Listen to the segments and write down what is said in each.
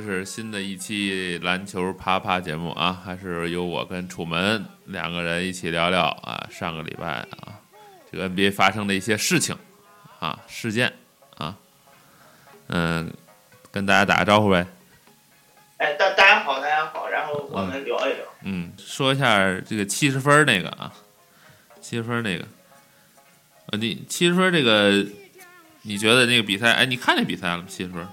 这是新的一期篮球啪啪节目啊，还是由我跟楚门两个人一起聊聊啊，上个礼拜啊，这个 NBA 发生的一些事情啊，事件啊，嗯，跟大家打个招呼呗。哎，大大家好，大家好，然后我们聊一聊。嗯，说一下这个七十分那个啊，七十分那个，呃，你七十分这个，你觉得那个比赛？哎，你看那比赛了吗？七十分？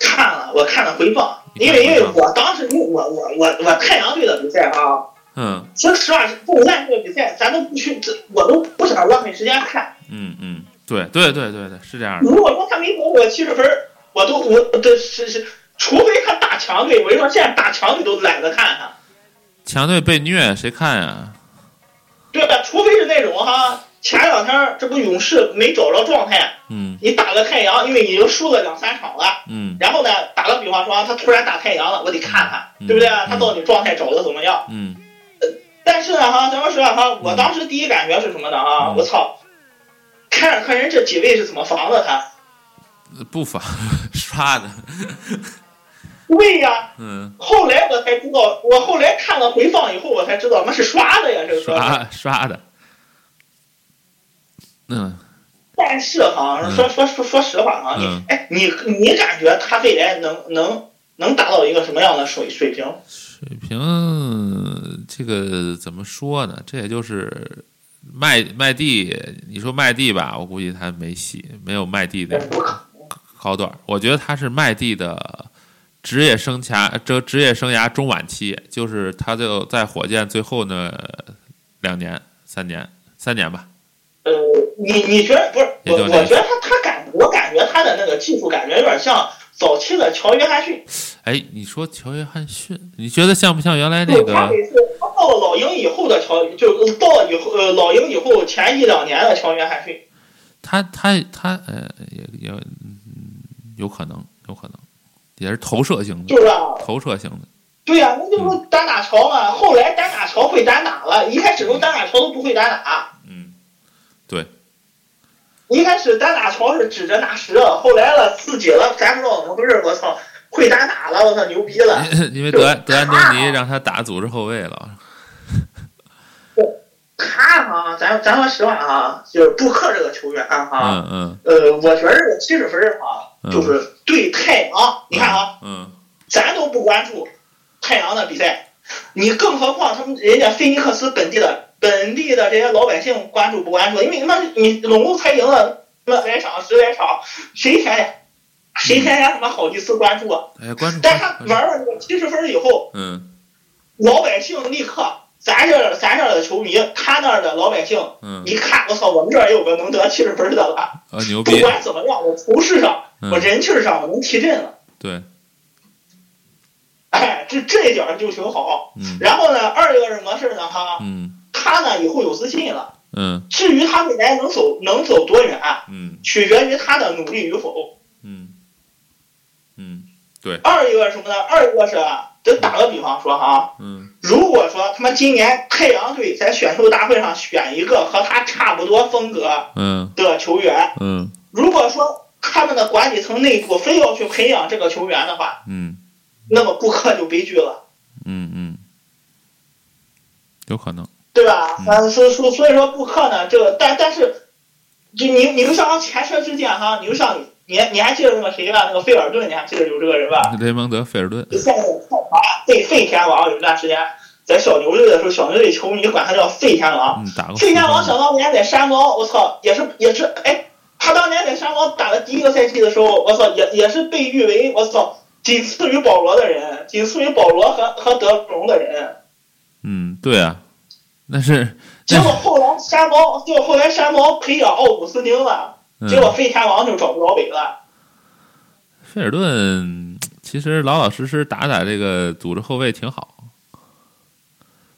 看了，我看了回放，因为因为我当时因为我我我我太阳队的比赛啊，嗯说实话，这种烂队的比赛咱都不去，这我都不想浪费时间看。嗯嗯，对对对对对，是这样的。如果说他没给我七十分，我都我这是是，除非他打强队，我跟你说，现在打强队都懒得看他，强队被虐，谁看呀？对吧？除非是那种哈，前两天这不勇士没找着状态，嗯你打个太阳，因为已经输了两三场了。嗯然后呢，打个比方说，他突然打太阳了，我得看看，嗯对不对？嗯他到底状态找的怎么样？嗯但是呢，哈，咱们说哈，我当时第一感觉是什么呢？啊，嗯我操，凯尔特人这几位是怎么防的他？不防 刷的，对呀，嗯，后来我才知道，我后来看了回放以后，我才知道那是刷的呀，这个说。刷刷的，嗯但是哈，嗯说说说说实话啊，嗯你哎，你你感觉他未来能能能达到一个什么样的水水平？水平这个怎么说呢？这也就是麦麦地，你说麦地吧，我估计他没戏，没有麦地那种不可高段儿。我觉得他是麦地的职业生涯，这职业生涯中晚期，就是他就在火箭最后那两年、三年、三年吧。呃，你你觉得不是我？我觉得他他感我感觉他的那个技术感觉有点像早期的乔约翰逊。哎，你说乔约翰逊，你觉得像不像原来那个他到了老鹰以后的乔，就到了以后呃老鹰以后前一两年的乔约翰逊。他他他呃，也也嗯，有可能，有可能，也是投射型的，就是啊，投射型的。对呀、那就是单打乔嘛。后来单打乔会单打了，一开始时候单打乔都不会单打，一开始单打乔是指着纳什，后来了自己了，咱不知道怎么回事，我操，会单打了，我操，牛逼了。因为德安德安东尼让他打组织后卫了。他哈，咱咱说实话啊，就是布克这个球员哈，嗯嗯呃，我觉得这个七十分儿哈，嗯就是对太阳，你看啊，嗯咱都不关注太阳的比赛，你更何况他们人家菲尼克斯本地的本地的这些老百姓关注不关注？因为他妈你总共才赢了那么来场十来场，谁天天谁天天他妈好意思关注啊？哎，关注但他，玩了这个七十分以后，嗯老百姓立刻，咱这咱这的球迷，他那儿的老百姓嗯，一看，我操，我们这儿也有个能得七十分的了。不啊牛逼，管怎么样，我头势上，嗯我人气上，我能提振了。对，哎，这这一点就挺好。嗯然后呢，二一个是什么事呢？哈，嗯他呢以后有自信了。嗯。至于他未来能走能走多远，嗯。取决于他的努力与否。嗯。嗯，对，二一个是什么呢？二一个是，就打个比方说哈，嗯。如果说他妈今年太阳队在选秀大会上选一个和他差不多风格嗯。的球员，嗯。如果说他们的管理层内部非要去培养这个球员的话，嗯。那么顾客就悲剧了。嗯嗯，有可能，对吧？嗯呃，所所所以说布克呢，这个但但是，就你你就像前车之鉴哈，你就像你你还记得那个谁吧？那个费尔顿，你还记得有这个人吧？雷蒙德·费尔顿，在那个太华废废天王有一段时间，在小牛队的时候，小牛队球迷管他叫费天王。嗯，费天王想当年在山猫，我操，也是也是哎，他当年在山猫打的第一个赛季的时候，我操，也也是被誉为我操仅次于保罗的人，仅次于保罗和和德隆的人。嗯，对啊，那是结果后来山猫，结果后来山猫培养奥古斯丁了，嗯结果废天王就找不着北了。费尔顿其实老老实实打打这个组织后卫挺好，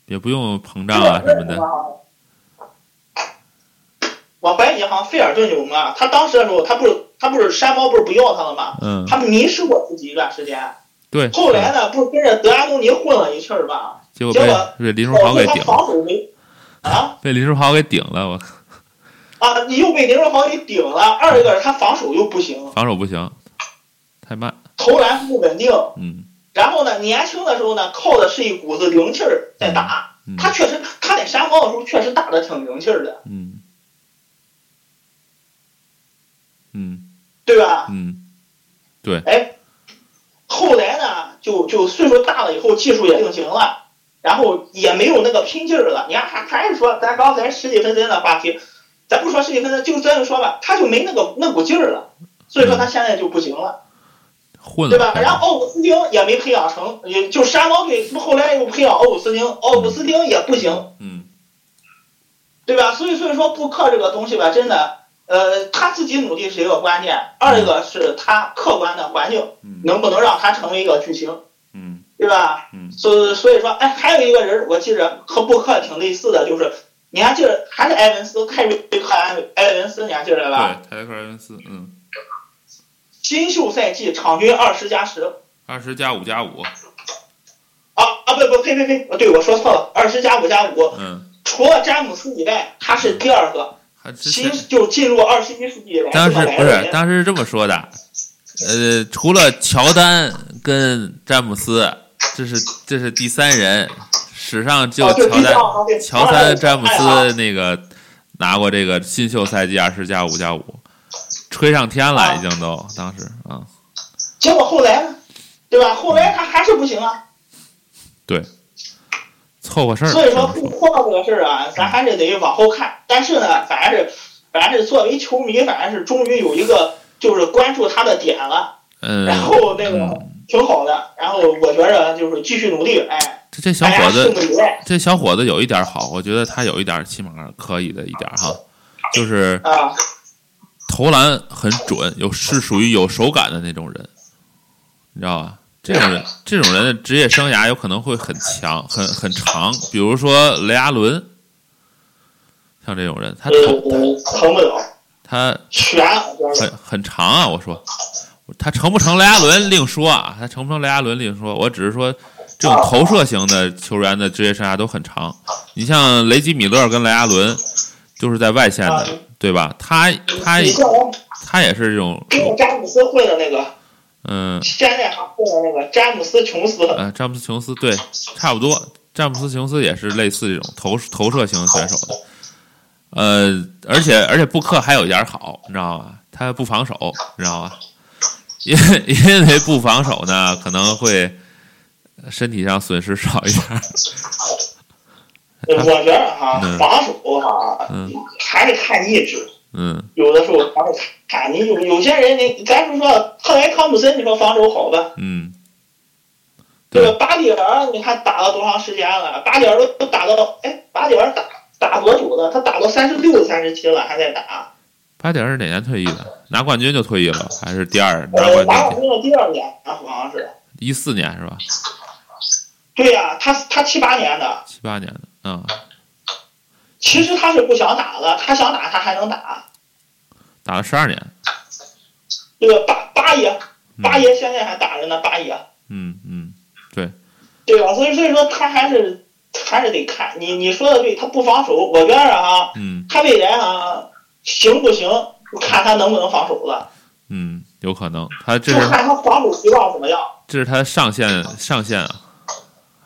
也不用膨胀啊什么的。我怀疑哈，费尔顿有吗？他当时的时候，他不是他不是山猫不是不要他了吗？嗯，他迷失过自己一段时间。对。后来呢，不是跟着德安东尼混了一气儿吗？结果被林书豪给顶，了啊？被林书豪给顶了，我靠。啊，你又被林书豪给顶了；二一个是他防守又不行，防守不行，太慢。投篮不稳定。嗯然后呢，年轻的时候呢，靠的是一股子灵气儿在打。嗯他确实，他在山高的时候确实打的挺灵气儿的，嗯嗯对吧？嗯对哎，后来呢，就就岁数大了以后，技术也定型了，然后也没有那个拼劲儿了。你看，还还是说咱刚才十几分钟的话题，咱不说十几分钟，就这么说吧，他就没那个那股劲儿了，所以说他现在就不行了，混对吧？然后奥古斯丁也没培养成，也就山猫队后来又培养奥古斯丁，奥古斯丁也不行，嗯对吧？所以所以说布克这个东西吧，真的，呃，他自己努力是一个关键，二一个是他客观的环境嗯能不能让他成为一个巨星。嗯对吧？嗯。所所以说，哎，还有一个人，我记着和布克挺类似的，就是你还记得还是埃文斯，泰瑞克埃埃文斯，你还记得吧？对，泰瑞克埃文斯，嗯，新秀赛季场均二十加十，二十加五加五，啊啊不不呸呸呸，对我说错了，二十加五加五，嗯，除了詹姆斯以外，他是第二个。还之新前就进入二十一世纪以来当时不是。当时是这么说的，呃，除了乔丹跟詹姆斯，这是这是第三人，史上就乔丹、乔丹、詹姆斯那个拿过这个新秀赛季二十加五加五，吹上天了，啊已经都当时啊，结果后来呢，对吧？后来他还是不行啊。对凑合事儿。所以说不破这个事儿啊，咱还是得往后看。但是呢，反正是反正是作为球迷，反正是终于有一个就是关注他的点了，嗯，然后那个嗯挺好的。然后我觉着就是继续努力，哎，这这小伙子这小伙子有一点好，我觉得他有一点起码可以的一点哈，就是啊。投篮很准，有是属于有手感的那种人，你知道吧？这种人，这种人的职业生涯有可能会很强、很很长。比如说雷阿伦，像这种人，他投投成不了，他很很长啊。我说他成不成雷阿伦另说啊，他成不成雷阿伦另说。我只是说这种投射型的球员的职业生涯都很长。你像雷吉米勒跟雷阿伦，就是在外线的，对吧？他他他也是这种，跟我詹姆斯混的那个，嗯现在还混的那个詹姆斯琼斯，呃，詹姆斯琼斯对，差不多。詹姆斯琼斯也是类似这种投投射型选手的，呃，而且而且布克还有一点好，你知道吗？他不防守，你知道吧？因为 因为不防守呢，可能会身体上损失少一点。我觉得哈嗯，防守哈嗯还是看意志。嗯有的时候还是看你有有些人，你咱就说特雷汤普森，你说防守好吧？嗯，这个巴蒂尔，你看打了多长时间了？巴蒂尔都都打到，哎，巴蒂尔打打多久了？他打到三十六、三十七了，还在打。巴蒂尔是哪年退役的？拿冠军就退役了，还是第二拿冠军？冠军的第二年，好像是。一四年是吧？对呀、他他七八年的，七八年的，嗯，其实他是不想打了，他想打他还能打。打了十二年。这个八八爷，嗯八爷现在还打着呢，八爷。嗯嗯，对对吧？所以所以说他还是还是得看你你说的对，他不防守，我觉着啊，嗯他未来啊行不行，就看他能不能防守了，嗯，有可能。他这就是看他防守希望怎么样。这是他上限上限啊，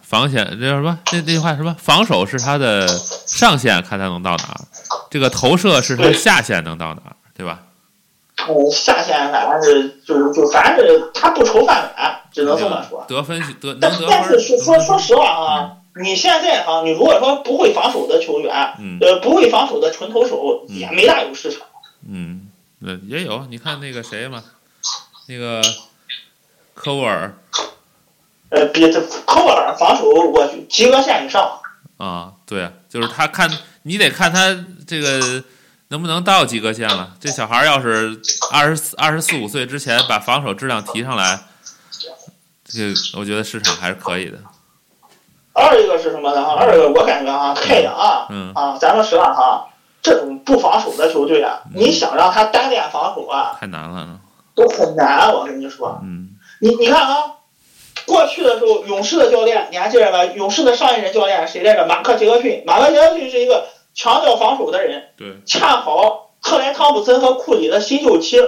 防线这叫什么？这那句话什么？防守是他的上限，看他能到哪儿；这个投射是他对下限能到哪儿，对吧？嗯，下限反正是就是就反正是他不愁饭碗，只能这么说。得分得能但得但分是说说说实话啊，你现在啊，你如果说不会防守的球员，嗯呃，不会防守的纯投手嗯也没大有市场。嗯，呃也有。你看那个谁嘛，那个科沃尔呃，比这科沃尔防守，我就及格线以上。啊，对啊，就是他看你得看他这个能不能到及格线了。这小孩儿要是二十四二十四五岁之前把防守质量提上来，这个我觉得市场还是可以的。二一个是什么呢？二一个我感觉啊，太阳啊，嗯啊，咱说实话哈，这种不防守的球队啊，嗯你想让他单练防守啊，太难了，都很难。我跟你说，嗯你你看啊，过去的时候，勇士的教练你还记得吧？勇士的上一任教练谁来着？马克杰克逊。马克杰克逊是一个强调防守的人，对，恰好克莱汤普森和库里的新秀期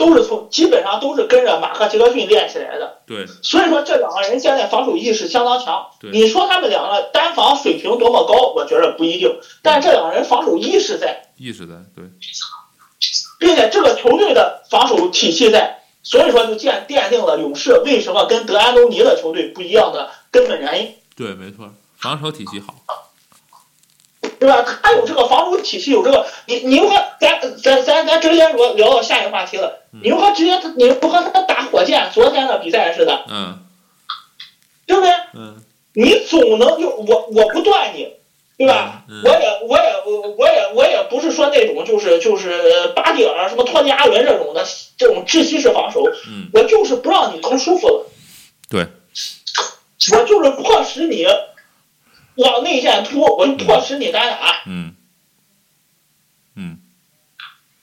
都是从基本上都是跟着马克杰克逊练起来的。对，所以说这两个人现在防守意识相当强。对你说他们两个单防水平多么高，我觉得不一定，但这两个人防守意识在，意识在对，并且这个球队的防守体系在，所以说就奠奠定了勇士为什么跟德安东尼的球队不一样的根本原因。对，没错，防守体系好。对吧？他有这个防守体系，有这个，你你如何咱咱咱咱直接说聊到下一个话题了，你如何直接你如何他打火箭昨天的比赛似的，嗯对不对？嗯你总能就我我不断你，对吧？嗯我也我也我我也我也不是说那种就是就是巴蒂尔什么托尼阿伦这种的这种窒息式防守，嗯，我就是不让你投舒服了，对，我就是迫使你往内线突，我就迫使你单打。嗯嗯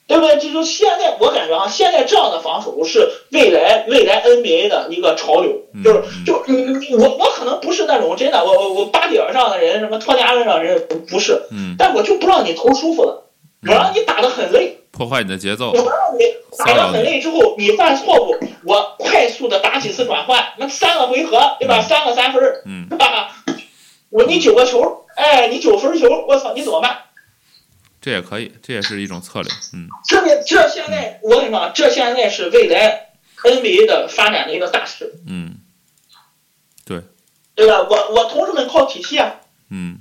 对不对？这就现在我感觉啊，现在这样的防守是未来未来 NBA 的一个潮流，嗯就是嗯就你你我我可能不是那种真的，我我我巴蒂尔上的人，什么托尼阿伦上的人不不是，嗯，但我就不让你投舒服了，我让你打的很累，破坏你的节奏我。让你打得很累之后，你犯错误，我快速的打几次转换，那三个回合对吧？三个三分儿，嗯是吧？我你九个球，哎，你九分球，我操，你怎么办？这也可以，这也是一种策略。嗯这个这现在我跟你说，这现在是未来 NBA 的发展的一个大势，嗯对对吧？我我同事们靠体系啊，嗯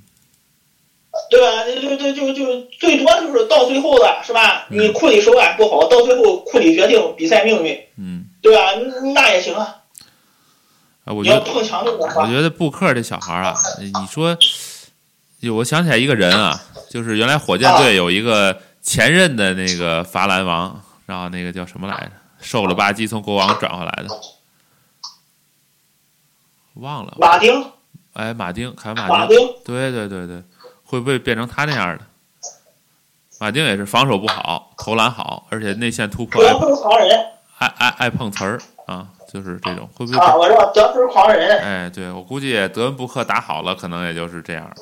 对吧？就就就就最多就是到最后了，是吧？嗯你库里手感不好，到最后库里决定比赛命运，嗯，对吧？那也行啊。啊，我觉得我，觉得布克这小孩儿啊，你说，就我想起来一个人啊，就是原来火箭队有一个前任的那个罚篮王，然后那个叫什么来着？瘦了吧唧从国王转回来的，忘了。马丁，哎，马丁，凯文马马丁，对对对对，会不会变成他那样的？马丁也是防守不好，投篮好，而且内线突破得爱爱爱爱碰瓷儿啊，就是这种，会不会啊，我知道得分狂人。哎，对我估计德文布克打好了，可能也就是这样了，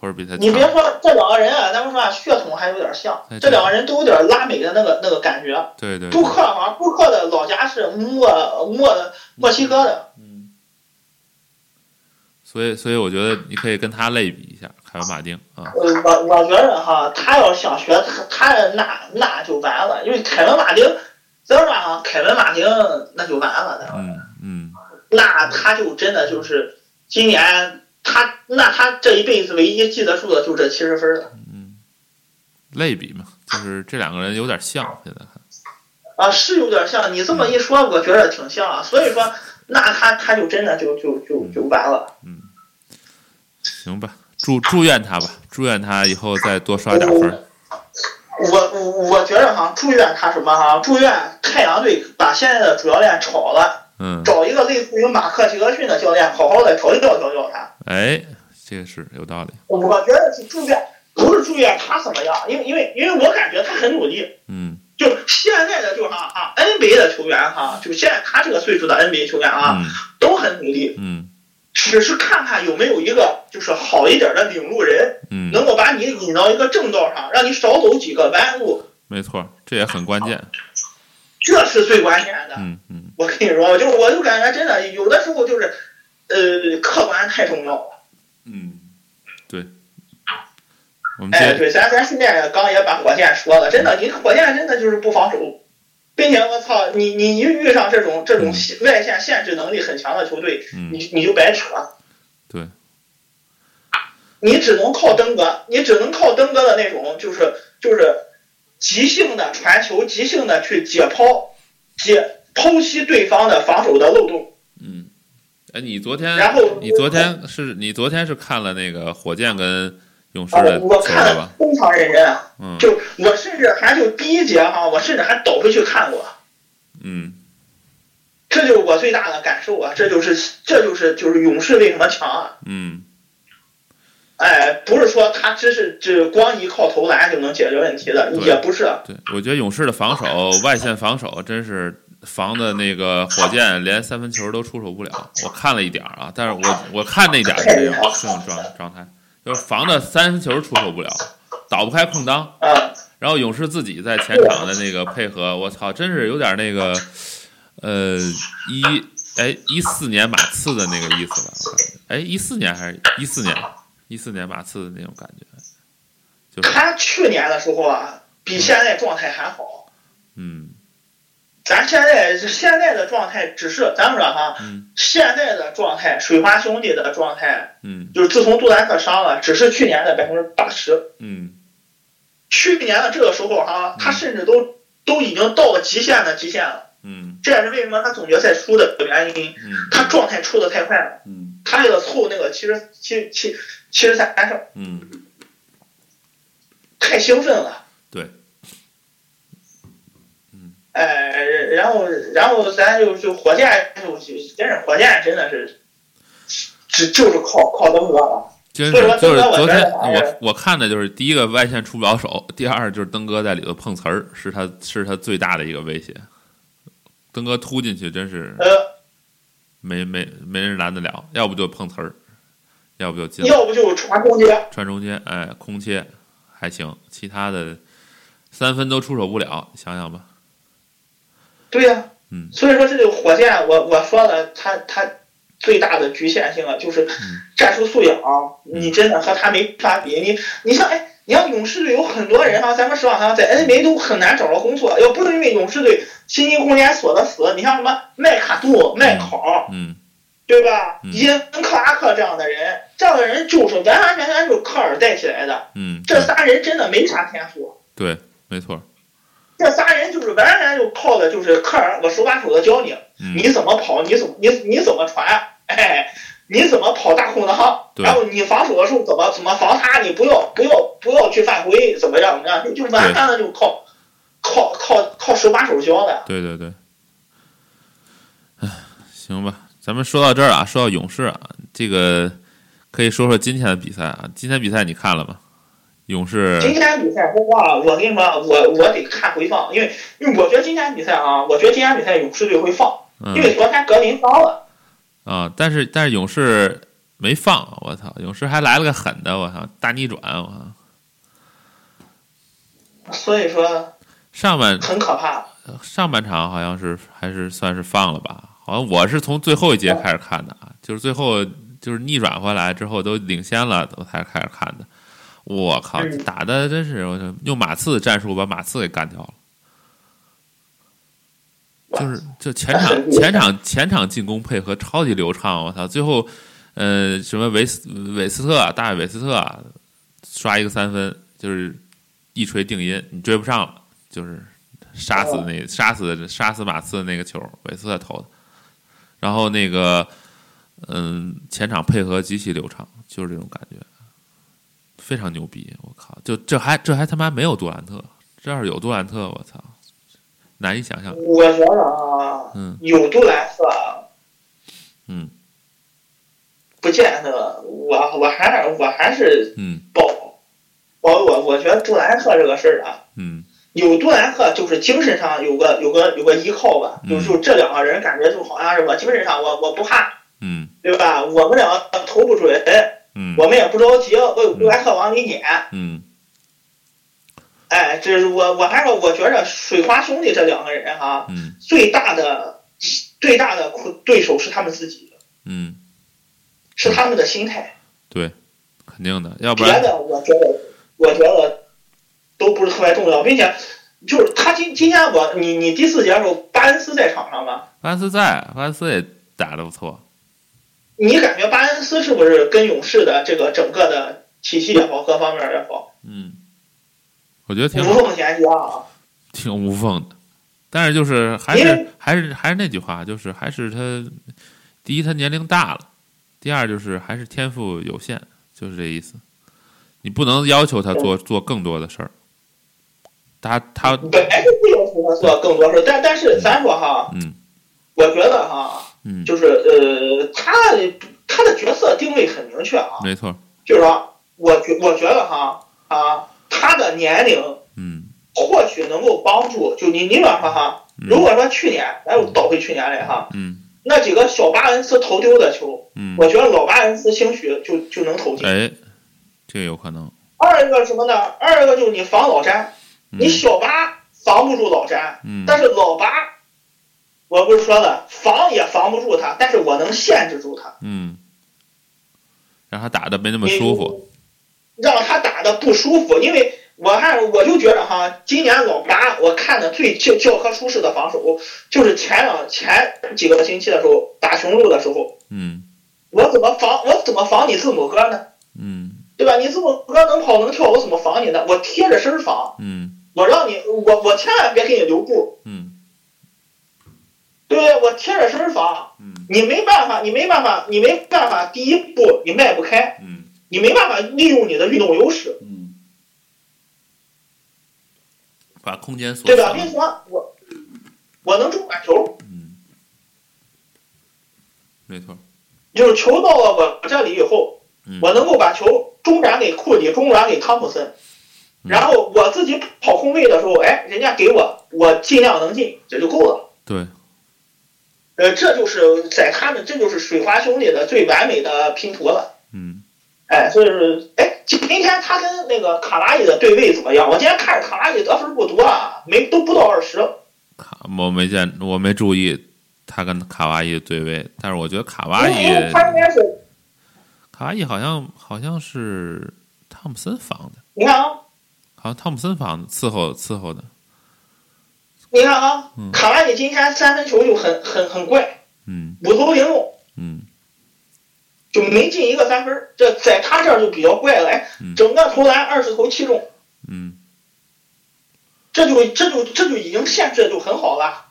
或者比他你别。说这两个人啊，咱们说啊，血统还有点像哎，这两个人都有点拉美的那个那个感觉。对对对布，克好像布克的老家是墨墨墨西哥的，嗯，所以所以我觉得你可以跟他类比一下，凯文马丁啊，呃，我我觉得哈，他要想学他他那那就完了，因为凯文马丁，咱说啊，凯文马丁那就完了，嗯嗯。那他就真的就是今年他那他这一辈子唯一记得住的就这七十分了嗯，类比嘛，就是这两个人有点像，现在看，啊，是有点像你这么一说，我觉得挺像啊，所以说那他他就真的就就就就完了。嗯，行吧，祝祝愿他吧，祝愿他以后再多刷点分儿。我我我觉得哈，祝愿他什么哈？祝愿太阳队把现在的主教练炒了，嗯，找一个类似于马克杰克逊的教练，好好的调教调教他。哎，这个是有道理，我觉得是祝愿，不是祝愿他怎么样，因为因为因为我感觉他很努力。嗯就现在的就哈哈 NBA 的球员哈，就现在他这个岁数的 NBA 球员啊，嗯都很努力，嗯只是看看有没有一个就是好一点的领路人，嗯，能够把你引到一个正道上，让你少走几个弯路，没错，这也很关键。这是最关键的。嗯嗯我跟你说，就是我就感觉真的有的时候就是，呃，客观太重要了。嗯，对。我们哎，对，咱咱顺便也刚也把火箭说了，真的，你火箭真的就是不防守，并且我操，你你一遇上这种这种嗯外线限制能力很强的球队，嗯你你就白扯。对，你只能靠登哥，你只能靠登哥的那种，就是就是即兴的传球，即兴的去解剖，解剖析对方的防守的漏洞。嗯，哎，你昨天然后你昨天是你昨天是看了那个火箭跟勇士啊的，我看吧？非常认真啊。嗯就我甚至还就第一节哈，我甚至还倒回去看过，嗯这就是我最大的感受啊！这就是这就是就是勇士为什么强啊？嗯哎，不是说他只是只光依靠投篮就能解决问题的，也不是。对，我觉得勇士的防守外线防守真是防的那个火箭连三分球都出手不了。我看了一点儿啊，但是我我看那点儿是这样 这种状状态，就是防的三分球出手不了，倒不开空当，啊，然后勇士自己在前场的那个配合，我操，真是有点那个，呃，一哎一四年马刺的那个意思吧？我感觉，哎，一四年还是一四年？一四年马刺的那种感觉，就是他去年的时候啊，比现在状态还好。嗯咱现在现在的状态只是咱们说哈，嗯现在的状态，水花兄弟的状态，嗯就是自从杜兰特伤了，只是去年的百分之八十。嗯去年的这个时候哈，他甚至都都已经到了极限的极限了。嗯这也是为什么他总决赛输的原因。嗯他状态出的太快了，嗯他为了凑那个七十七七七十三胜，嗯，太兴奋了。对，哎，然后然后咱就就火箭就就真是火箭真的是，只就是靠靠登哥了。真是就是昨天我我看的就是第一个外线出不了手，第二就是登哥在里头碰瓷儿，是他是他最大的一个威胁。登哥突进去真是呃，没没没人拦得了，要不就碰瓷儿，要不就进要不就传中间，传中间，哎，空切还行，其他的三分都出手不了，想想吧。对呀、嗯所以说这个火箭，我我说了，他他最大的局限性啊，就是嗯战术素养，你真的和他没法比。你你像哎，你像勇士队有很多人哈，咱们实话哈，在 NBA 都很难找着工作，要不是因为勇士队薪金空间锁的死，你像什么麦卡杜、麦考，嗯对吧？嗯伊恩克拉克这样的人，这样的人就是完完全全就是科尔带起来的。嗯，这仨人真的没啥天赋。对，没错。这仨人就是完全就靠的就是科尔，我手把手的教你，嗯你怎么跑，你怎么你你怎么传，哎，你怎么跑大空档，然后你防守的时候怎么怎么防他，你不要不要不要去犯规，怎么样怎么样，就就完全的就靠靠靠靠手把手教的。对对对。哎，行吧，咱们说到这儿啊，说到勇士啊，这个可以说说今天的比赛啊。今天比赛你看了吗？勇士今天比赛说话，我跟你说，我我得看回放，因为因为我觉得今天比赛啊，我觉得今天比赛勇士队会放，嗯因为昨天格林伤了。啊，但是但是勇士没放，我操，勇士还来了个狠的，我操，大逆转，我操，所以说上半很可怕。上半场好像是还是算是放了吧，好像我是从最后一节开始看的啊，就是最后就是逆转回来之后都领先了，我才开始看的。我靠，嗯打的真是我操用马刺的战术把马刺给干掉了。就是就前场 前场前场进攻配合超级流畅，我操！最后，呃，什么韦斯韦斯特啊大卫韦斯特啊，刷一个三分，就是一锤定音，你追不上了，就是杀死那杀死杀死马刺的那个球，韦斯特投的。然后那个，嗯，前场配合极其流畅，就是这种感觉，非常牛逼！我靠，就这还这还他妈没有杜兰特，这要是有杜兰特，我操，难以想象。我觉得啊，嗯有杜兰特，嗯不见得，我我还是我还是嗯保我我我觉得杜兰特这个事儿啊，嗯有杜兰特就是精神上有个有个有个依靠吧，嗯就就这两个人感觉就好像是我精神上我我不怕，嗯对吧？我们两个投不准，嗯我们也不着急，我有杜兰特往里撵。嗯哎，这是我我还说我觉着水花兄弟这两个人哈、嗯最大的最大的苦对手是他们自己，嗯，是他们的心态。对，肯定的，要不然别的我觉得我觉得都不是特别重要，并且就是他今今天我你你第四节的时候，巴恩斯在场上吗？巴恩斯在，巴恩斯也打的不错。你感觉巴恩斯是不是跟勇士的这个整个的体系也好，各方面也好，嗯，我觉得挺无缝衔接啊？挺无缝的，但是就是还是还是还是那句话，就是还是他第一他年龄大了，第二就是还是天赋有限，就是这意思。你不能要求他做做更多的事儿，他他本来就不要求他做更多事儿，但但是咱说哈，嗯。我觉得哈，嗯，就是呃，他他的角色定位很明确啊，没错，就是说，我觉我觉得哈啊，他的年龄嗯。或许能够帮助，就你你比方说哈，嗯。如果说去年，咱又倒回去年来哈，嗯。那几个小巴恩斯投丢的球，嗯，我觉得老巴恩斯兴许就就能投进。哎，这个有可能，二一个什么呢？二一个就是你防老詹，你小巴防不住老詹，嗯。但是老八，我不是说了，防也防不住他，但是我能限制住他，嗯，让他打的没那么舒服。让他打的不舒服。因为我还我就觉得哈，今年老八我看的最教教科书式的防守，就是前两前几个星期的时候打雄鹿的时候，嗯我怎么防我怎么防你字母哥呢？嗯对吧？你字母哥能跑能跳，我怎么防你呢？我贴着身防，嗯我让你我我千万别给你留步，嗯对不对？我贴着身儿防。嗯你没办法，你没办法，你没办法。第一步你迈不开，嗯你没办法利用你的运动优势，嗯，把空间锁对吧？比如说我，我能中短球，嗯，没错。就是球到了我这里以后，嗯我能够把球中转给库里，中转给汤普森，嗯然后我自己跑空位的时候，哎，人家给我，我尽量能进，这就够了。对，呃，这就是在他们，这就是水花兄弟的最完美的拼图了。嗯哎，所以说，哎，今天他跟那个卡拉伊的对位怎么样？我今天看着卡拉伊得分不多啊，没都不到二十。卡我没见，我没注意他跟卡哇伊对位，但是我觉得卡哇伊他应该是，卡哇伊好像好像是汤姆森防的，你看啊，好像汤姆森防的伺候伺候的。你看啊嗯，卡拉伊今天三分球就很很很怪，嗯五投零中，嗯就没进一个三分，这在他这儿就比较怪了。哎嗯，整个投篮二十投七中，嗯这就这就这就已经限制的就很好了。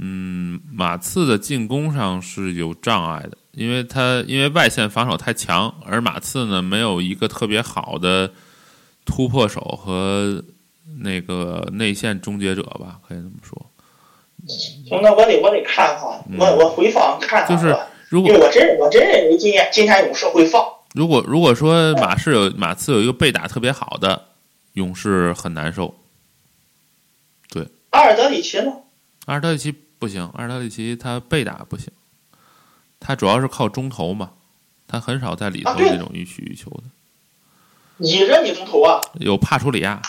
嗯，马刺的进攻上是有障碍的，因为他因为外线防守太强，而马刺呢没有一个特别好的突破手和那个内线终结者吧，可以这么说。行，那我得我得看看，嗯我我回放看看。就是如果我真我真认为今天今天勇士会放。如果如果说马刺有马刺有一个被打特别好的，勇士很难受。对阿尔德里奇呢？阿尔德里奇不行，阿尔德里奇他被打不行，他主要是靠中投嘛，他很少在里头这种予取予求的。你认你中投啊！有帕楚里亚，哦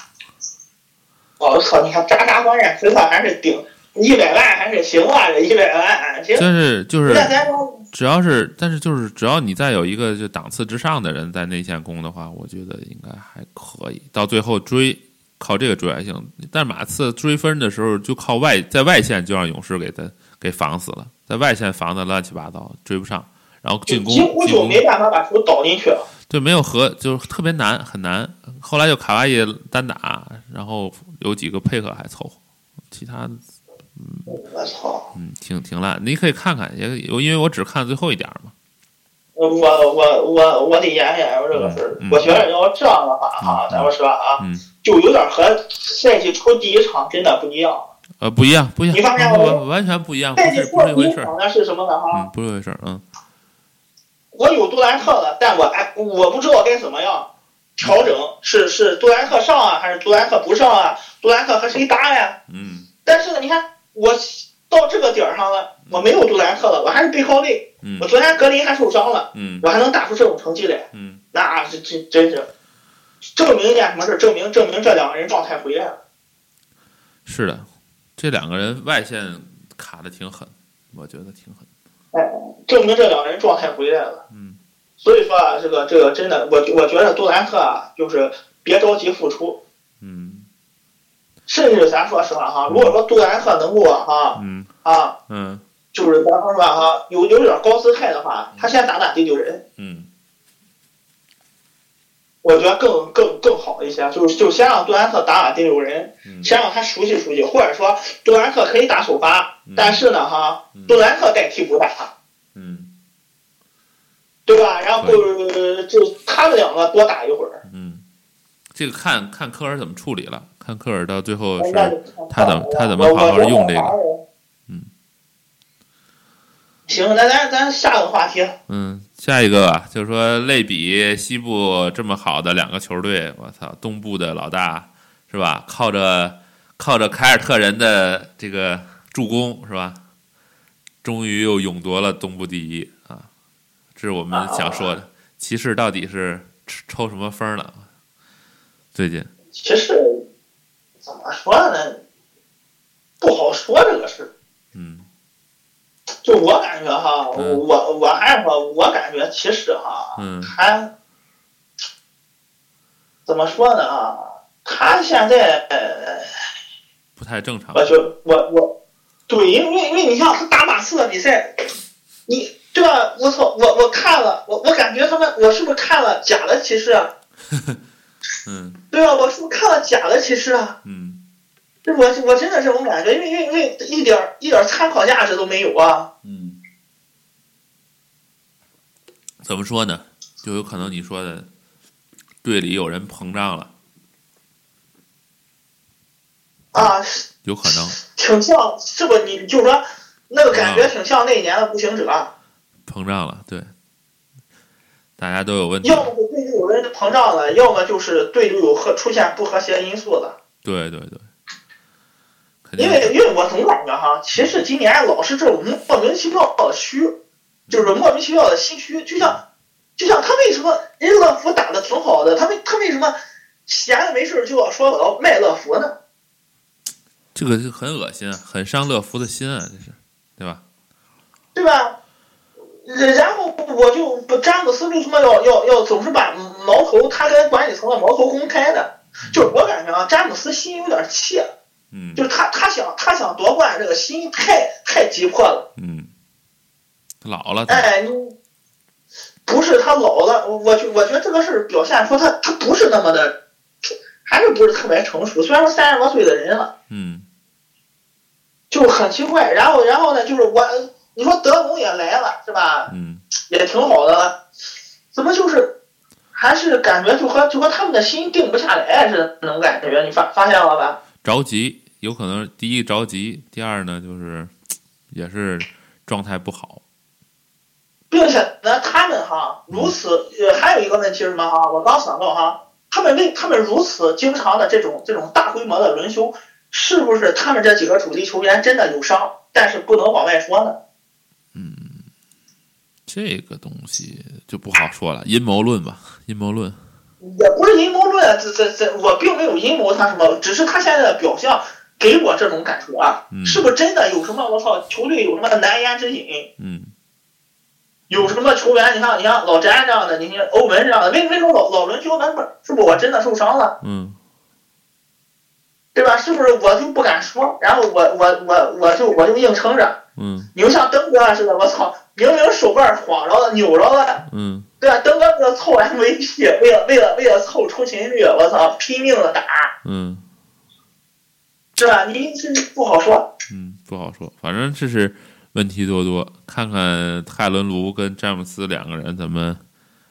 我操！你看渣渣关键时刻还是顶一百万还是行啊，这一百万行。就是就是只要是，但是就是只要你再有一个就档次之上的人在内线攻的话，我觉得应该还可以。到最后追靠这个追赶性，但马刺追分的时候就靠外在外线就让勇士给他给防死了，在外线防的乱七八糟，追不上。然后进攻几乎就没办法把球倒进去了。对没有和就是特别难很难。后来就卡哇伊单打，然后有几个配合还凑合，其他的我操！嗯挺挺烂。你可以看看，也有因为我只看最后一点嘛。我我我我得研究研究这个事儿嗯嗯。我觉得要这样的话哈，嗯咱们说啊，嗯就有点和赛季初第一场真的不一样。呃，不一样，不一样，你发现完全不一样，不赛季是初第一不是一回事儿，场那是什么呢哈？嗯，不是一回事儿，嗯我有杜兰特了，但我哎，我不知道该怎么样调整，是是杜兰特上啊，还是杜兰特不上啊？杜兰特和谁搭呀？嗯但是呢，你看我到这个点儿上了，我没有杜兰特了，我还是背靠背。嗯我昨天格林还受伤了，嗯我还能打出这种成绩来，嗯，那是真真是证明一件什么事？证明证明这两个人状态回来了。是的，这两个人外线卡的挺狠，我觉得挺狠，哎，证明这两个人状态回来了。嗯所以说啊，这个这个真的，我我觉得杜兰特啊，就是别着急复出，嗯甚至咱说实话哈，如果说杜兰特能够啊哈嗯。啊，嗯。就是咱说实话哈，有有点高姿态的话，他先打打第六人，嗯。我觉得更更更好一些，就是就先让杜兰特打打第六人，嗯。先让他熟悉熟悉，或者说杜兰特可以打首发，嗯。但是呢哈嗯，杜兰特代替补打，嗯对吧？然后呃就他们两个多打一会儿。嗯，这个看看科尔怎么处理了，看科尔到最后是他怎么他怎么好好用这个嗯。行，那咱咱下个话题，嗯，下一个吧，就是说类比西部这么好的两个球队，我操，东部的老大是吧？靠着靠着凯尔特人的这个助攻是吧？终于又勇夺了东部第一啊！这是我们想说的。骑士到底是抽抽什么风了？最近，骑士怎么说呢？不好说这个事。嗯就我感觉哈，嗯我我还是说，我感觉骑士哈，嗯他怎么说呢啊？他现在，呃不太正常。我就我我，对，因为因为你像他打马刺的比赛，你对吧？我操，我我看了，我我感觉他们，我是不是看了假的骑士啊？嗯对吧？我是不是看了假的骑士啊？嗯这我我真的这种感觉，因为因为因为一点儿一点儿参考价值都没有啊。嗯，怎么说呢？就有可能你说的队里有人膨胀了，啊，有可能挺像，是不？你就说那个感觉挺像那一年的步行者，膨胀了，对，大家都有问题。要么是队里有人膨胀了，要么就是队里有和出现不和谐因素了。对对对，因为因为我总感觉哈，骑士今年老是这种莫名其妙的虚，就是莫名其妙的心虚，就像就像他为什么人乐福打的挺好的，他为他为什么闲着没事就要说我要卖乐福呢？这个就很恶心啊，很伤乐福的心啊，这是，对吧？对吧？然后我就不詹姆斯为什么要要要总是把矛头他跟管理层的矛头公开呢？就是我感觉啊，詹姆斯心有点气，嗯就是他他想他想夺冠，这个心太太急迫了。嗯，老了，哎，你不是他老了，我我觉我觉得这个事儿表现出他他不是那么的，还是不是特别成熟。虽然说三十多岁的人了，嗯就很奇怪。然后然后呢，就是我你说德国也来了是吧？嗯也挺好的了，怎么就是还是感觉就和就和他们的心定不下来似的那种感觉，你发发现了吧？着急，有可能第一着急，第二呢就是也是状态不好。并且呢，他们哈如此，呃，还有一个问题是什么哈？我刚想到哈，他们为他们如此经常的这种这种大规模的轮休，是不是他们这几个主力球员真的有伤，但是不能往外说呢？这个东西就不好说了，阴谋论吧，阴谋论。也不是阴谋论，这这这，我并没有阴谋他什么，只是他现在的表象给我这种感触啊，嗯是不是真的有什么我操，球队有什么难言之隐？嗯有什么球员？你看你像老詹这样的，你像欧文这样的，为为什么老老轮休？那不是是不是我真的受伤了，嗯对吧？是不是我就不敢说？然后我我我我就我就硬撑着。嗯你就像登哥似的，我操，明明手腕晃着了，扭着了，嗯对吧？登哥为了凑 MVP，为了为了为了凑出勤率，我操，拼命的打，嗯是吧？你这不好说。嗯，不好说，反正这是问题多多。看看泰伦卢跟詹姆斯两个人怎么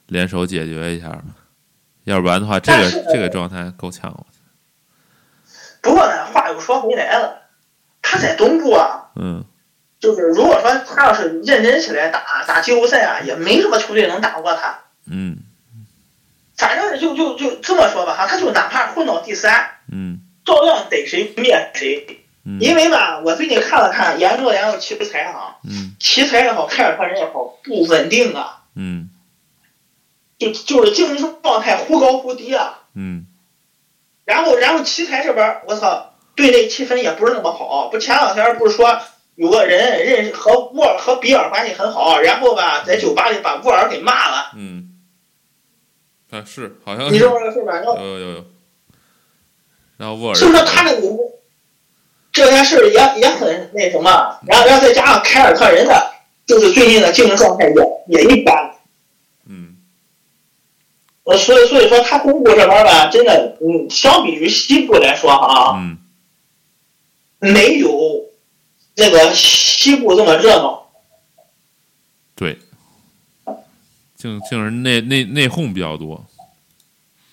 联手解决一下吧，要不然的话，这个这个状态够呛。不过呢，话又说回来了，他在东部啊，嗯就是如果说他要是认真起来打打季后赛啊，也没什么球队能打过他。嗯反正就就就这么说吧哈，他就哪怕混到第三，嗯照样逮谁灭谁。嗯因为吧，我最近看了看，研究研究奇才啊，嗯奇才也好，凯尔特人也好，不稳定啊，嗯就就是精神状态忽高忽低啊。嗯然后然后奇才这边，我操，队内气氛也不是那么好。不前两天不是说有个人认识和沃尔和比尔关系很好，然后吧在酒吧里把沃尔给骂了，嗯，啊是，好像你是知道这个事儿吧？然后有有有。然后沃尔所以说他那个这件事儿也也很那什么，然后然后再加上凯尔特人的，就是最近的竞争状态也也一般。嗯呃，所以所以说他东部这边吧，真的，嗯，相比于西部来说哈，嗯没有那个西部这么热闹。对，竟竟是内内内讧比较多。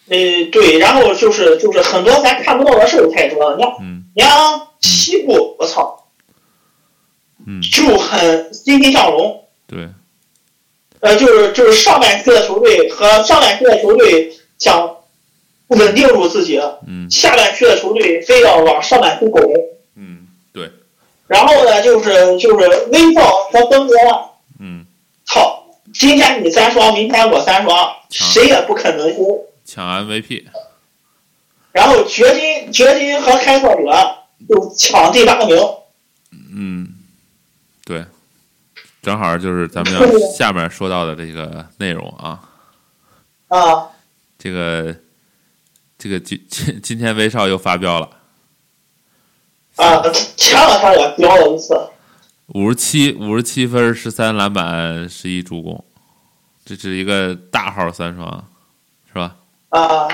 嗯，对，然后就是就是很多咱看不到的事儿太多了。你看，嗯你看西部，我操，嗯，就很欣欣向荣。对，呃，就是就是上半区的球队和上半区的球队想稳定住自己，嗯下半区的球队非要往上半区拱。然后呢，就是就是威少和登哥，嗯，操，今天你三双，明天我三双，谁也不肯轮休。抢 MVP。然后掘金掘金和开拓者就抢第八名。嗯，对，正好就是咱们要下面说到的这个内容啊。啊，这个这个今今今天威少又发飙了。啊，前两天也飙了一次。五十七五十七分，十三篮板，十一助攻，这是一个大号三双，是吧？啊。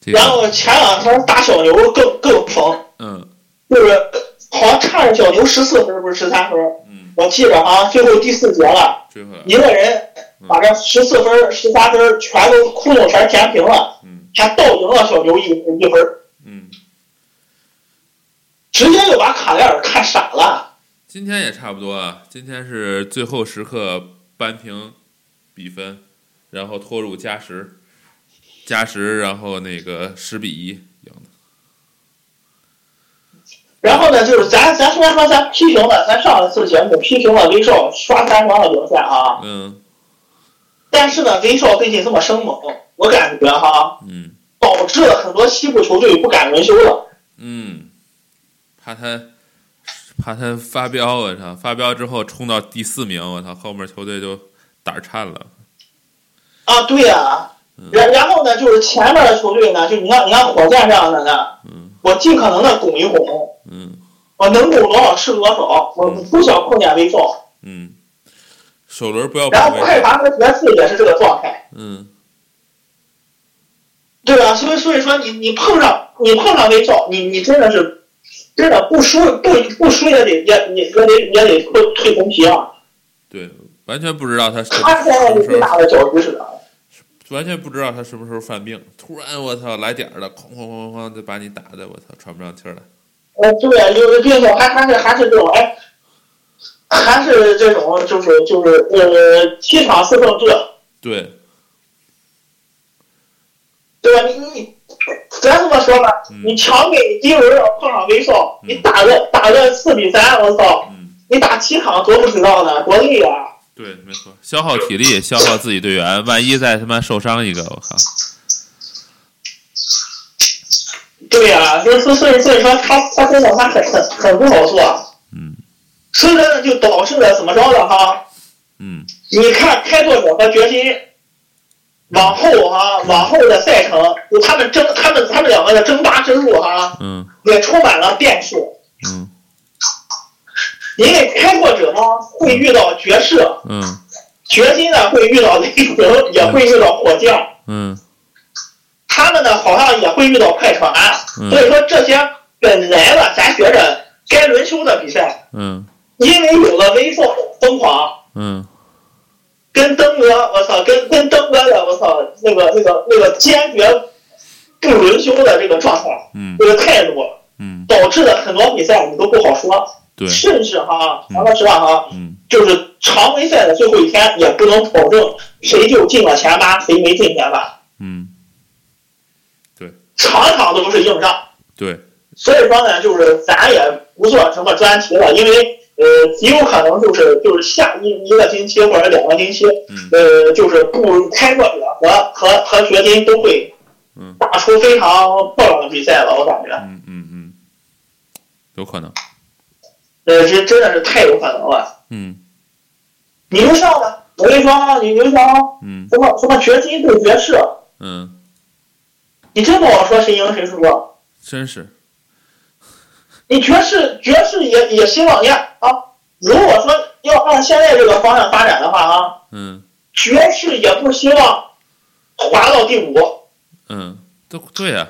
这个、然后前两天打小牛更更疯。嗯。就是好像差着小牛十四分，不是十三分。嗯。我记着啊，最后第四节了，追回来一个人把这十四分、十三分全都窟窿全填平了，嗯还倒赢了小牛一一分，嗯，直接就把卡莱尔看傻了。今天也差不多啊，今天是最后时刻扳平比分，然后拖入加时，加时，然后那个十比一赢的。然后呢，就是咱咱虽然说咱批评了，咱上一次节目批评了威少刷三双的表现啊，嗯但是呢，威少最近这么生猛，我感觉哈，嗯导致了很多西部球队不敢轮休了。嗯，怕他怕他发飙，我操！发飙之后冲到第四名，我操！后面球队就胆儿颤了。啊，对呀、然然后呢，就是前面的球队呢，就你看你看火箭这样的呢，嗯我尽可能的拱一拱，嗯我能拱多少是多少，我不想碰见威少。嗯，首轮不要然后。快船和爵士也是这个状态，嗯对啊？所以所以说你你碰上你碰上威少，你你真的是真的不输不不输也得也也也得也得退退红皮啊！对，完全不知道他什他现在是什么时候，最大的。完全不知道他什么时候犯病。突然我操来点儿了，哐哐哐哐就把你打的我操喘不上气儿来。呃，对，就是并且还还是还是这种哎，还是这种就是就是呃七场四胜制，对，对吧？你你咱这么说吧，嗯你强给第一轮要碰上威少，嗯你打个打个四比三，我操！嗯，你打七场多不值当呢，多累啊！对，没错，消耗体力，消耗自己队员，万一再他妈受伤一个，我靠。对呀、所以所以所以所以说他他真的他很很很不好做，嗯所以说呢就导致了怎么着呢哈？嗯你看开拓者和掘金，往后哈往后的赛程，就他们争他们他们两个的争霸之路哈，嗯。也充满了变数。嗯。因为开拓者呢会遇到爵士，嗯。掘金呢会遇到雷霆，也会遇到火箭，嗯他们呢好像也会遇到快船。嗯。所以说这些本来吧，咱觉着该轮休的比赛，嗯。因为有了威少疯狂，嗯跟登哥，我操，跟跟登哥的我操那个那个那个坚决不轮休的这个状态，嗯。这个态度，嗯，导致了很多比赛你都不好说，对，甚至哈，咱说实话哈，嗯。就是常规赛的最后一天也不能保证谁就进了前八，谁没进前八，嗯。对。场场都是硬仗。对，所以说呢，就是咱也不做什么专题了，因为呃，极有可能就是就是下一一个星期或者两个星期，嗯呃，就是不开拓者和和和掘金都会嗯打出非常漂亮的比赛了，我感觉，嗯嗯嗯，有可能，呃，这真的是太有可能了。嗯牛上呢，我跟你说啊，你牛上嗯什么什么掘金对爵士，嗯，你真不好说谁赢谁输啊。真是，你爵士爵士也也希望你看啊，如果说要按现在这个方向发展的话啊。嗯爵士也不希望滑到第五，嗯，都对呀，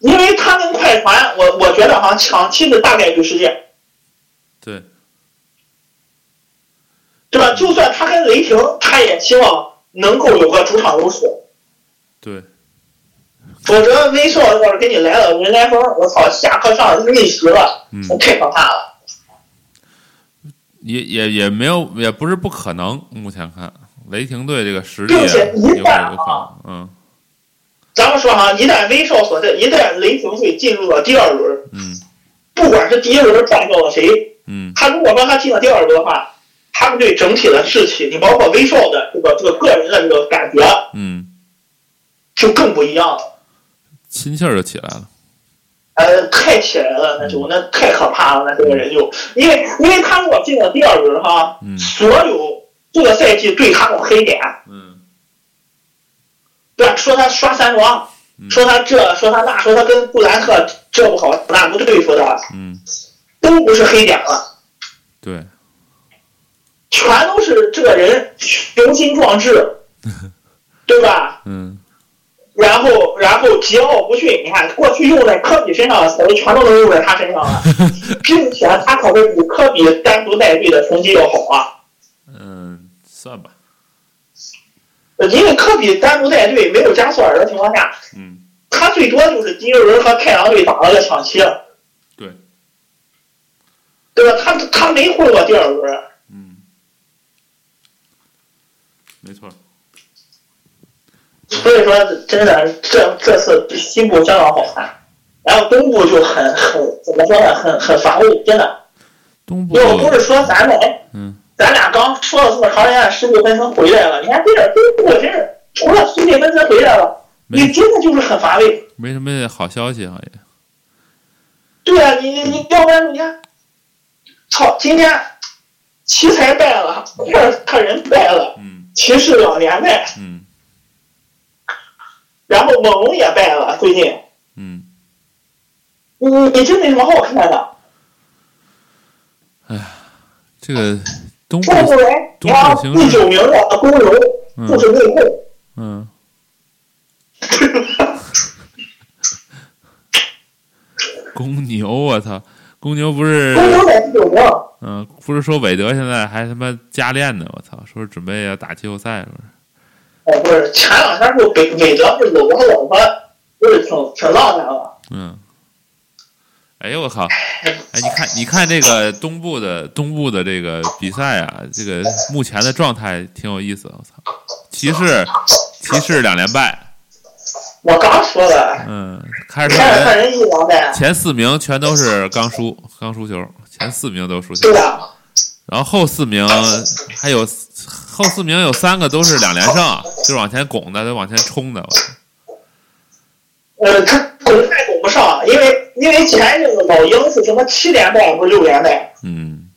因为他跟快船，我我觉得好像抢七的大概率事件，对，对吧？就算他跟雷霆，他也希望能够有个主场优势，对，否则威少要是给你来了人来疯，我操，下课上逆袭了，太可怕了。也也也没有，也不是不可能。目前看，雷霆队这个实力啊并且一有可啊能，嗯咱们说哈，一旦威少所在，一旦雷霆队进入了第二轮，嗯不管是第一轮干掉了谁，嗯他如果说他进了第二轮的话，他们对整体的士气，你包括威少的这个这个个人的这个感觉，嗯，就更不一样了。心气儿就起来了。呃，太起来了，那就那太可怕了，那这个人就，因为因为他如果进了第二轮哈，嗯。所有这个赛季对他的黑点，嗯。对？说他刷三双，嗯。说他这，说他那，说他跟杜兰特这不好那不对付的，嗯，都不是黑点了，对，全都是这个人雄心壮志，对吧？嗯然后，然后桀骜不驯，你看过去用在科比身上的词儿，全都能用在他身上了，并且他可是比科比单独带队的成绩要好啊。嗯，算吧。呃因为科比单独带队没有加索尔的情况下，嗯他最多就是第一轮和太阳队打了个抢七，对，对吧？他他没混过第二轮，嗯，没错。所以说真的这这次西部相当好看，然后东部就很很怎么说呢？很很乏味，真的。东部，又不是说咱们哎，嗯咱俩刚说了这么长时间，十几分钟回来了，你看这点东部真是除了史蒂芬森回来了，你真的就是很乏味。没什么好消息哈也。对啊，你你你要不然你看，操，今天奇才败了，库尔特人败了，嗯骑士两连败，嗯然后猛龙也败了，最近嗯，你你真没什么好看的。哎这个东部再，不然，你看东部形势第九名的公牛嗯就是内讧，嗯，公牛，我操！公牛不是，公牛在第九名。嗯，不是说韦德现在还他妈加练呢，我操！说是准备要打季后赛，说是。哎，不是，前两天是韦韦德是搂他老婆，不是挺挺浪漫的。嗯，哎呦我靠！哎，你看，你看这个东部的东部的这个比赛啊，这个目前的状态挺有意思。我操，骑士骑士两连败，我刚说的，嗯，凯尔特凯尔特人人一两败，前四名全都是刚输刚输球，前四名都输球对，吧？然后后四名还有后四名有三个都是两连胜，就是往前拱的，都往前冲的。呃，他拱还拱不上，因为因为前一阵子老鹰是什么七连败，不是六连败，嗯，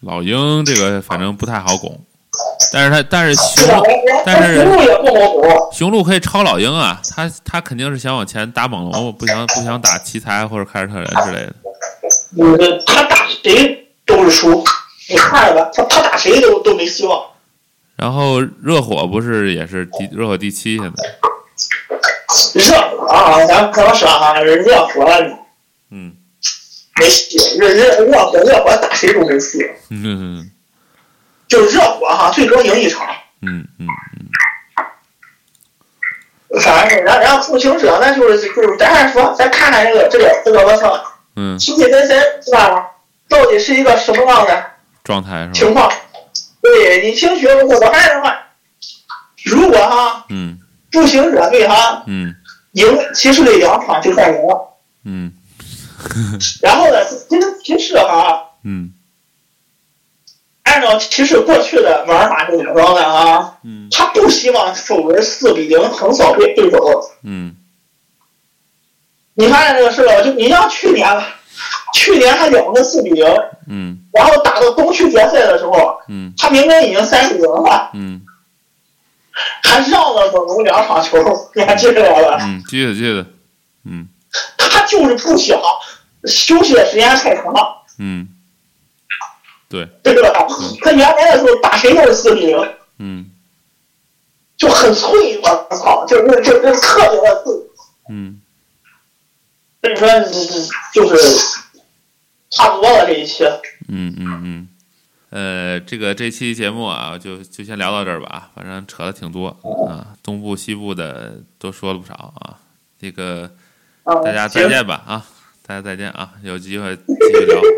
老鹰这个反正不太好拱，但是他但是？雄但是雄鹿也不好拱，雄鹿可以超老鹰啊，他他肯定是想往前打猛龙，不想不想打奇才或者凯尔特人之类的。嗯，他打谁都是输，你看着吧，他他打谁都都没希望。然后热火不是也是第热火第七现在，热火啊，咱咱说哈，热火嗯没戏，热热热火热火打谁都没戏，嗯嗯就热火哈，最多赢一场。嗯嗯反正然然后步行者，那就是就是咱还说，咱看看这个这个这个我操，嗯，史蒂芬森是吧？到底是一个什么样的状态是吧？情况？对你听学我我还是话，如果哈嗯步行者队哈嗯赢骑士队两场就算赢了，嗯 然后呢，其实骑士哈嗯按照骑士过去的玩法是怎么着的啊？嗯他不希望首轮四比零横扫对对手。嗯你发现这个事了？就你像去年吧，去年还两个四比零，嗯然后打到东区决赛的时候，嗯他明明已经三比零了，嗯还让了猛龙两场球，你还记得吧？嗯，记得记得，嗯他就是不想休息的时间太长，嗯，对，对吧？他原来的时候打谁都是四比零，嗯就很脆，我操，就是就就特别的脆。嗯所以说，就是差不多了这一期。嗯嗯嗯，呃，这个这期节目啊，就就先聊到这儿吧，反正扯的挺多啊，东部西部的都说了不少啊，这个啊，大家再。见吧啊，大家再见啊，有机会继续聊。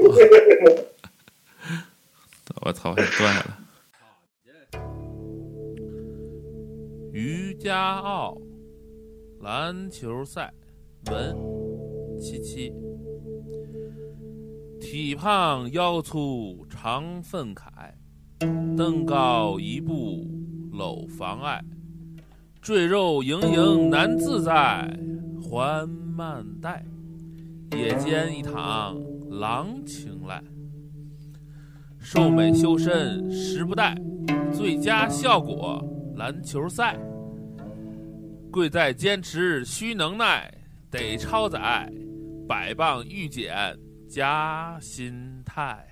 我操，还断下了。于家傲篮球赛文七七，体胖腰粗常愤慨，登高一步搂妨碍，赘肉盈盈难自在，还慢带，夜间一躺狼情来。瘦美修身时不待，最佳效果篮球赛。贵在坚持需能耐，得超载，百磅预减加心态。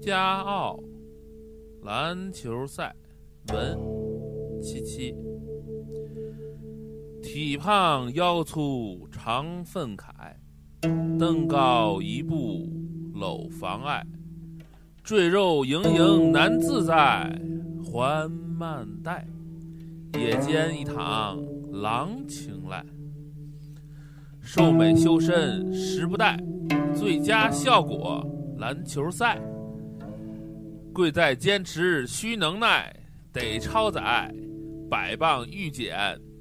加奥篮球赛文七七，体胖腰粗常愤慨，登高一步搂妨碍，赘肉盈盈难自在，缓慢带，夜间一躺郎青睐。瘦美修身时不待，最佳效果篮球赛。贵在坚持需能耐，得超载，百磅预减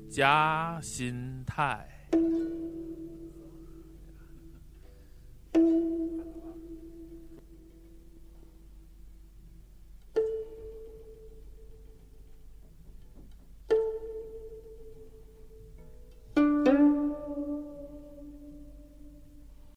加心态。